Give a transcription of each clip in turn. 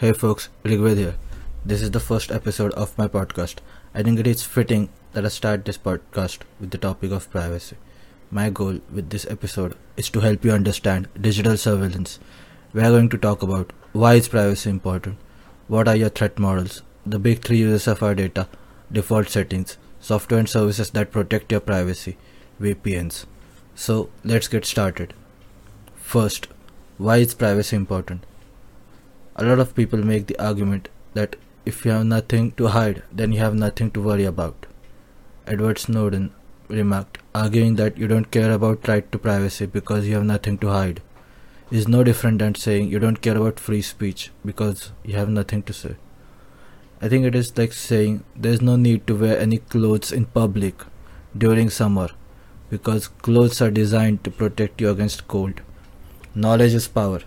Hey folks, Rigved here. This is the first episode of my podcast. I think it is fitting that I start this podcast with the topic of privacy. My goal with this episode is to help you understand digital surveillance. We are going to talk about why is privacy important, what are your threat models, the big three uses of our data, default settings, software and services that protect your privacy, VPNs. So let's get started. First, why is privacy important? A lot of people make the argument that if you have nothing to hide, then you have nothing to worry about. Edward Snowden remarked, arguing that you don't care about right to privacy because you have nothing to hide. Is no different than saying you don't care about free speech because you have nothing to say. I think it is like saying there's no need to wear any clothes in public during summer because clothes are designed to protect you against cold. Knowledge is power.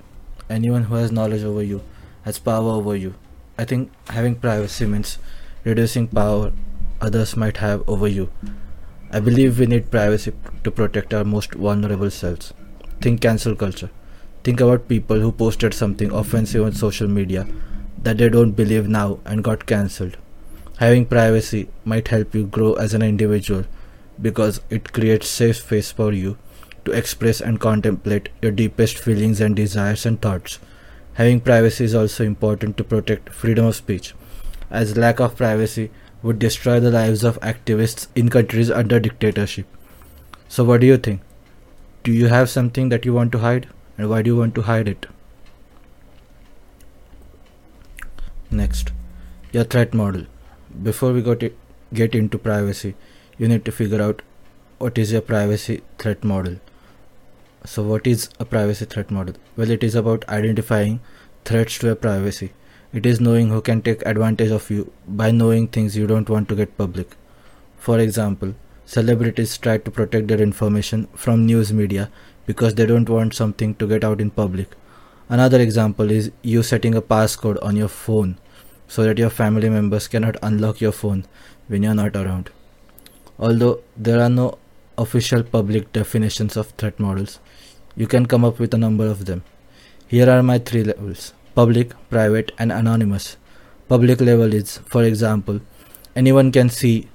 Anyone who has knowledge over you has power over you. I think having privacy means reducing power others might have over you. I believe we need privacy to protect our most vulnerable selves. Think cancel culture. Think about people who posted something offensive on social media that they don't believe now and got cancelled. Having privacy might help you grow as an individual because it creates safe space for you to express and contemplate your deepest feelings and desires and thoughts. Having privacy is also important to protect freedom of speech, as lack of privacy would destroy the lives of activists in countries under dictatorship. So, what do you think? Do you have something that you want to hide, and why do you want to hide it? Next, your threat model. Before we get into privacy, you need to figure out what is your privacy threat model. So, what is a privacy threat model? Well, it is about identifying threats to your privacy. It is knowing who can take advantage of you by knowing things you don't want to get public. For example, celebrities try to protect their information from news media because they don't want something to get out in public. Another example is you setting a passcode on your phone so that your family members cannot unlock your phone when you're not around. Although there are no official public definitions of threat models, you can come up with a number of them. Here are my three levels public, private, and anonymous. Public level is, for example, anyone can see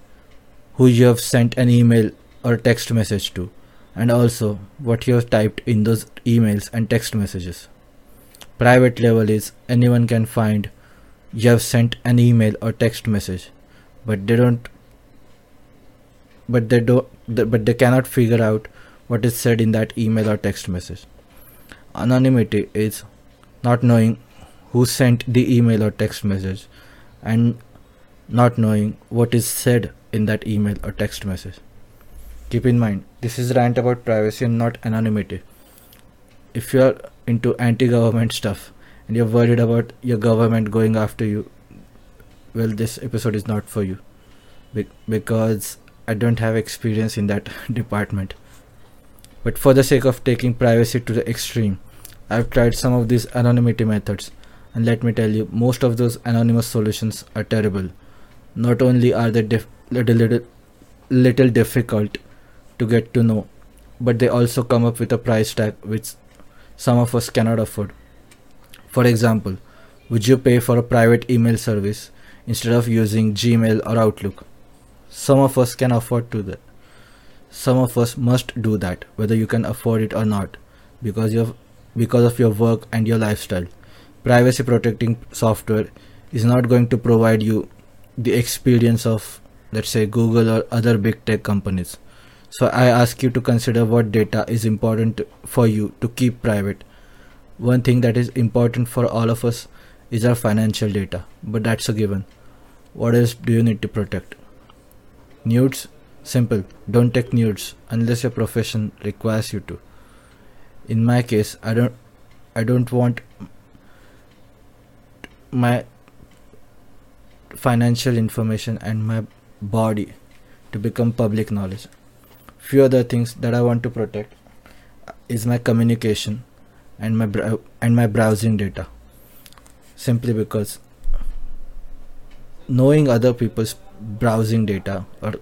who you have sent an email or text message to, and also what you have typed in those emails and text messages. Private level is anyone can find you have sent an email or text message, but they don't but they don't but they cannot figure out what is said in that email or text message. Anonymity is not knowing who sent the email or text message and not knowing what is said in that email or text message. Keep in mind, this is rant about privacy and not anonymity. If you are into anti government stuff and you're worried about your government going after you, well, this episode is not for you. Be- because I don't have experience in that department. But for the sake of taking privacy to the extreme, I've tried some of these anonymity methods, and let me tell you, most of those anonymous solutions are terrible. Not only are they dif- little, little, little difficult to get to know, but they also come up with a price tag which some of us cannot afford. For example, would you pay for a private email service instead of using Gmail or Outlook? Some of us can afford to that some of us must do that whether you can afford it or not because of because of your work and your lifestyle. Privacy protecting software is not going to provide you the experience of let's say google or other big tech companies. So i ask you to consider what data is important for you to keep private. One thing that is important for all of us is our financial data but that's a given. What else do you need to protect? Nudes Simple. Don't take nudes unless your profession requires you to. In my case, I don't I don't want my financial information and my body to become public knowledge. Few other things that I want to protect is my communication and my brow- and my browsing data. Simply because knowing other people's browsing data or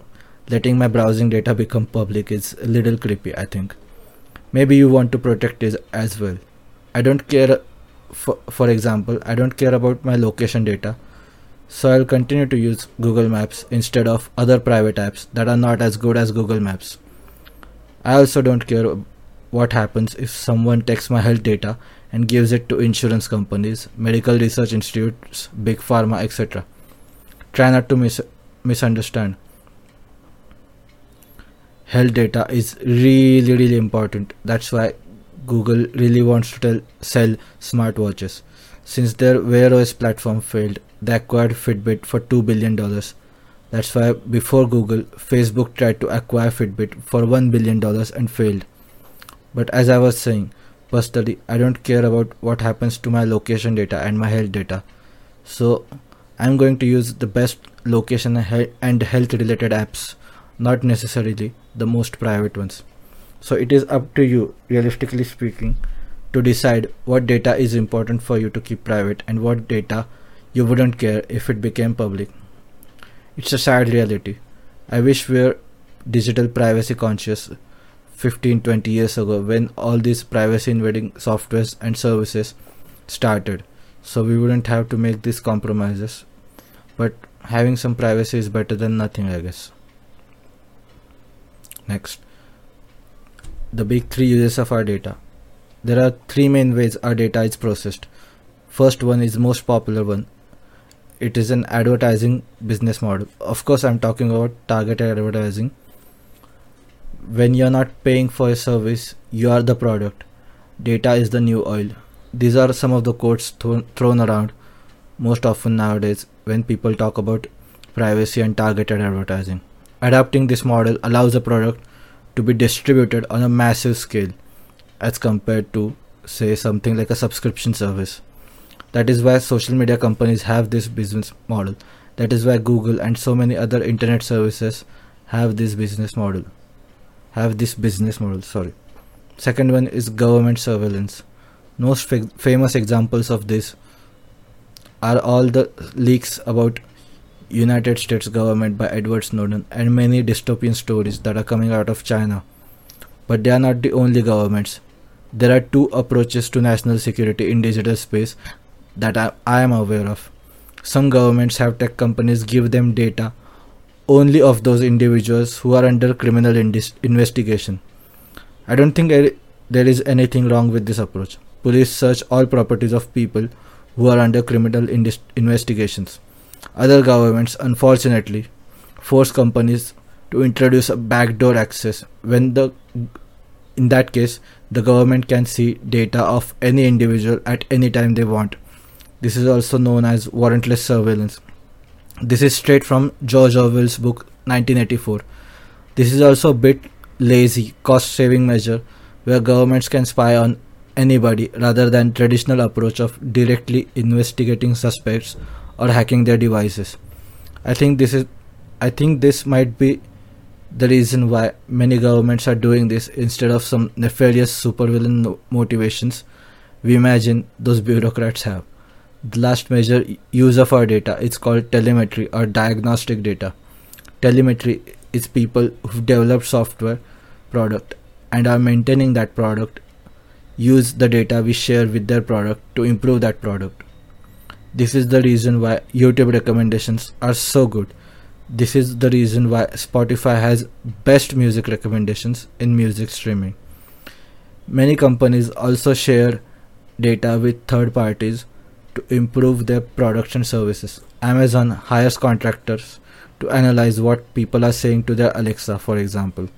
letting my browsing data become public is a little creepy, I think. Maybe you want to protect it as well. I don't care for, for example i don't care about my location data so i'll continue to use google maps instead of other private apps that are not as good as google maps i also don't care what happens if someone takes my health data and gives it to insurance companies medical research institutes big pharma etc try not to mis- misunderstand health data is really really important. That's why google really wants to tell, sell smartwatches since their wear os platform failed they acquired fitbit for 2 billion dollars. That's why before google facebook tried to acquire fitbit for 1 billion dollars and failed. But as i was saying personally i don't care about what happens to my location data and my health data. So i'm going to use the best location and health related apps not necessarily the most private ones. So it is up to you, realistically speaking, to decide what data is important for you to keep private and what data you wouldn't care if it became public. It's a sad reality. I wish we were digital privacy conscious 15 20 years ago when all these privacy invading softwares and services started so we wouldn't have to make these compromises but having some privacy is better than nothing i guess Next, the big three uses of our data. There are three main ways our data is processed. First one is most popular one. It is an advertising business model. Of course, I'm talking about targeted advertising. When you're not paying for a service, you are the product. Data is the new oil. These are some of the quotes th- thrown around most often nowadays when people talk about privacy and targeted advertising. Adapting this model allows a product to be distributed on a massive scale as compared to, say, something like a subscription service. That is why social media companies have this business model. That is why Google and so many other internet services have this business model. Have this business model, sorry. Second one is government surveillance. Most f- famous examples of this are all the leaks about United States government by Edward Snowden and many dystopian stories that are coming out of China. But they are not the only governments. There are two approaches to national security in digital space that I, I am aware of. Some governments have tech companies give them data only of those individuals who are under criminal indis- investigation. I don't think there is anything wrong with this approach. Police search all properties of people who are under criminal indis- investigations. Other governments, unfortunately, force companies to introduce a backdoor access when the in that case the government can see data of any individual at any time they want. This is also known as warrantless surveillance. This is straight from George Orwell's book 1984. This is also a bit lazy cost saving measure where governments can spy on anybody rather than traditional approach of directly investigating suspects or hacking their devices. I think this is I think this might be the reason why many governments are doing this instead of some nefarious supervillain motivations we imagine those bureaucrats have. The last major use of our data is called telemetry or diagnostic data. Telemetry is people who've developed software product and are maintaining that product use the data we share with their product to improve that product. This is the reason why YouTube recommendations are so good. This is the reason why Spotify has best music recommendations in music streaming. Many companies also share data with third parties to improve their production services. Amazon hires contractors to analyze what people are saying to their Alexa, for example.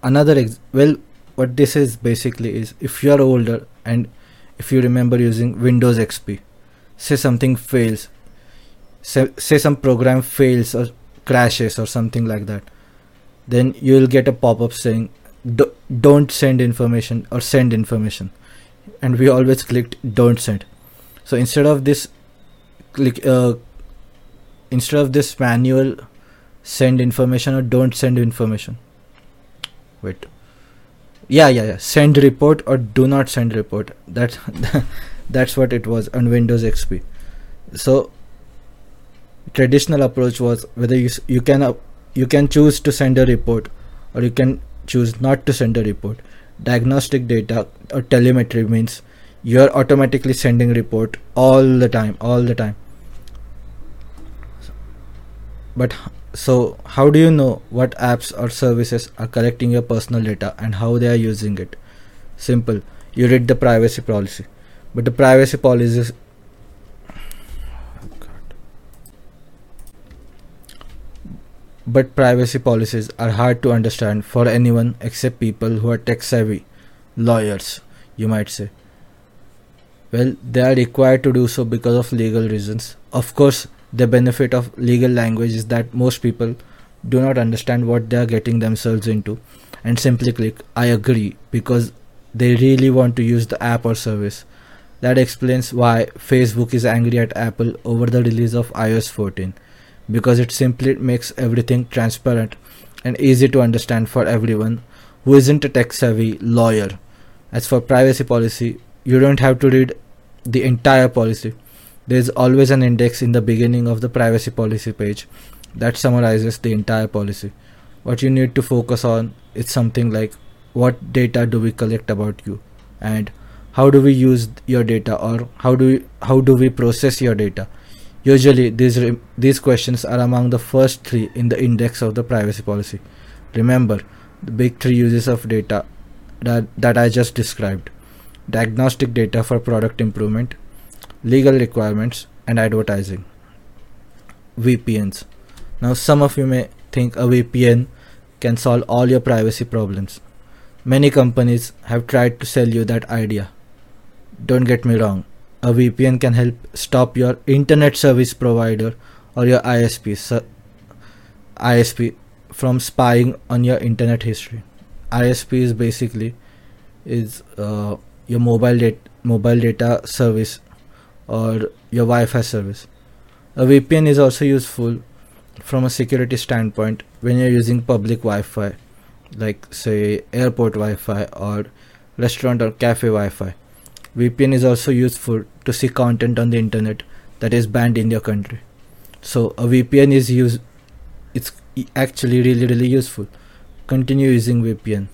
Another ex- well, what this is basically is if you are older and if you remember using Windows XP. Say something fails, say, say some program fails or crashes or something like that, then you will get a pop up saying, Don't send information or send information. And we always clicked don't send. So instead of this, click, uh, instead of this manual send information or don't send information. Wait yeah yeah yeah. Send report or do not send report. That's that's what it was on windows xp so traditional approach was whether you you can uh, you can choose to send a report or you can choose not to send a report. Diagnostic data or telemetry means you're automatically sending report all the time, all the time. But so how do you know what apps or services are collecting your personal data and how they are using it? Simple. You read the privacy policy. But the privacy policies but privacy policies are hard to understand for anyone except people who are tech savvy lawyers you might say well they are required to do so because of legal reasons of course the benefit of legal language is that most people do not understand what they are getting themselves into and simply click I agree because they really want to use the app or service. That explains why Facebook is angry at Apple over the release of iOS 14 because it simply makes everything transparent and easy to understand for everyone who isn't a tech savvy lawyer. As for privacy policy, you don't have to read the entire policy there is always an index in the beginning of the privacy policy page that summarizes the entire policy. What you need to focus on is something like what data do we collect about you and how do we use your data or how do we, how do we process your data. Usually these these questions are among the first 3 in the index of the privacy policy. Remember the big 3 uses of data that, that I just described. Diagnostic data for product improvement, legal requirements, and advertising. VPNs. Now, some of you may think a VPN can solve all your privacy problems. Many companies have tried to sell you that idea. Don't get me wrong, a VPN can help stop your internet service provider or your ISP, ISP from spying on your internet history. ISP is basically is uh, your mobile data mobile data service or your Wi-Fi service. A VPN is also useful from a security standpoint when you're using public Wi-Fi, like say airport Wi-Fi or restaurant or cafe Wi-Fi. VPN is also useful to see content on the internet that is banned in your country. So a VPN is used. It's actually really really useful. Continue using VPN,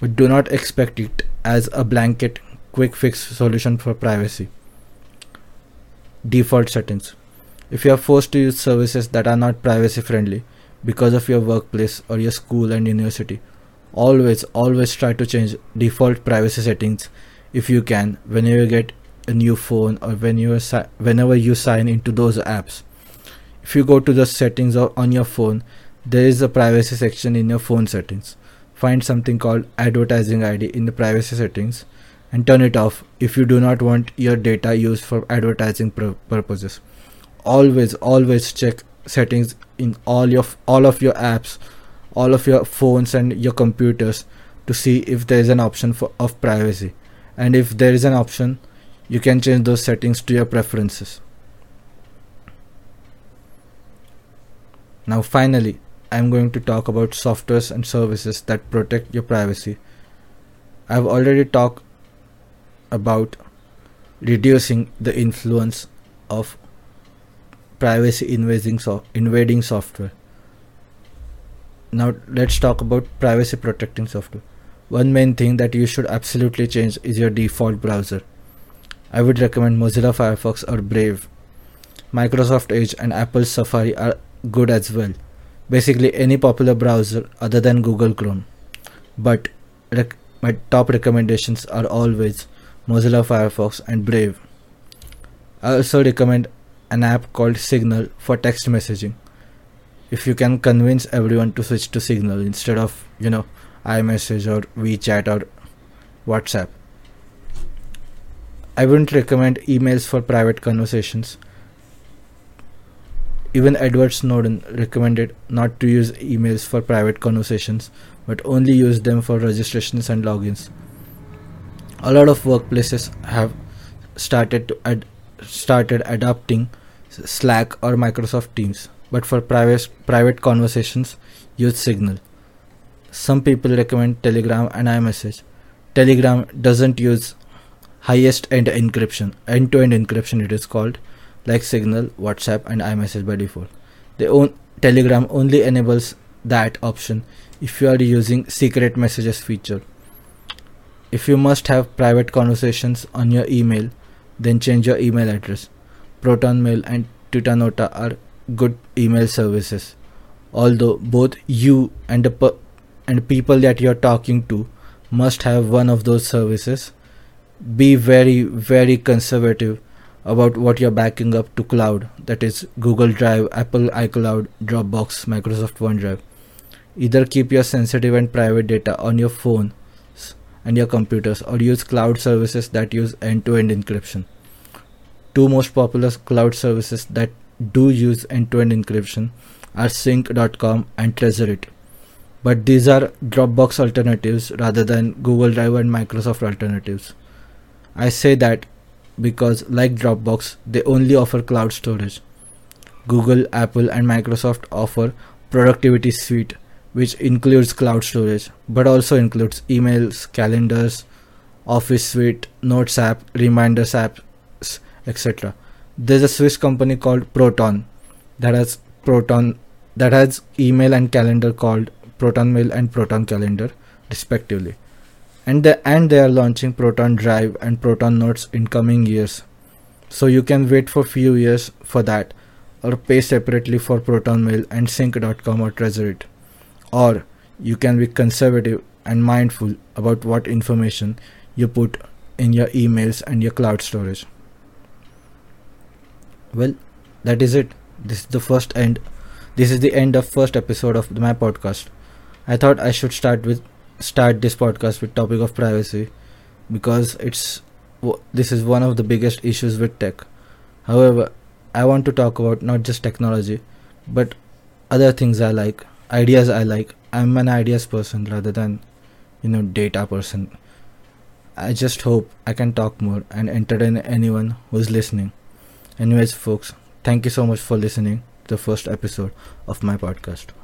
but do not expect it as a blanket quick fix solution for privacy default settings. If you are forced to use services that are not privacy friendly because of your workplace or your school and university, always always try to change default privacy settings if you can whenever you get a new phone or when you si- whenever you sign into those apps. If you go to the settings on your phone, there is a privacy section in your phone settings. Find something called advertising ID in the privacy settings and turn it off if you do not want your data used for advertising pur- purposes. Always always check settings in all your all of your apps all of your phones and your computers to see if there is an option for of privacy. And if there is an option you can change those settings to your preferences. Now finally i'm going to talk about softwares and services that protect your privacy. I've already talked about reducing the influence of privacy invading, so- invading software. Now let's talk about privacy protecting software. One main thing that you should absolutely change is your default browser. I would recommend Mozilla Firefox or Brave. Microsoft Edge and Apple Safari are good as well. Basically any popular browser other than Google Chrome. But rec- my top recommendations are always Mozilla Firefox, and Brave. I also recommend an app called Signal for text messaging. If you can convince everyone to switch to Signal instead of, you know, iMessage or WeChat or WhatsApp. I wouldn't recommend emails for private conversations. Even Edward Snowden recommended not to use emails for private conversations, but only use them for registrations and logins a lot of workplaces have started to ad- started adopting Slack or Microsoft Teams, but for private private conversations, use Signal. Some people recommend Telegram and iMessage. Telegram doesn't use highest end encryption, end to end encryption it is called, like Signal, WhatsApp, and iMessage by default. The own Telegram only enables that option if you are using secret messages feature if you must have private conversations on your email, then change your email address. ProtonMail and Tutanota are good email services. Although both you and the per- and people that you're talking to must have one of those services, be very very conservative about what you're backing up to cloud that is Google Drive, Apple iCloud, Dropbox, Microsoft OneDrive. Either keep your sensitive and private data on your phone and your computers or use cloud services that use end-to-end encryption. Two most popular cloud services that do use end-to-end encryption are sync.com and Tresorit. But these are Dropbox alternatives rather than Google Drive and Microsoft alternatives. I say that because like Dropbox, they only offer cloud storage. Google, Apple and Microsoft offer productivity suite which includes cloud storage but also includes emails, calendars, Office suite, Notes app, reminders apps, etc. There's a Swiss company called Proton that has Proton that has email and calendar called Proton Mail and Proton Calendar respectively. And they, and they are launching Proton Drive and Proton Notes in coming years. So you can wait for few years for that or pay separately for Proton Mail and sync.com or Tresorit or you can be conservative and mindful about what information you put in your emails and your cloud storage. Well that is it. This is the first end. This is the end of first episode of my podcast. I thought i should start with start this podcast with topic of privacy because it's this is one of the biggest issues with tech. However i want to talk about not just technology but other things i like ideas I like. I'm an ideas person rather than, you know, data person. I just hope I can talk more and entertain anyone who's listening. Anyways, folks, thank you so much for listening to the first episode of my podcast.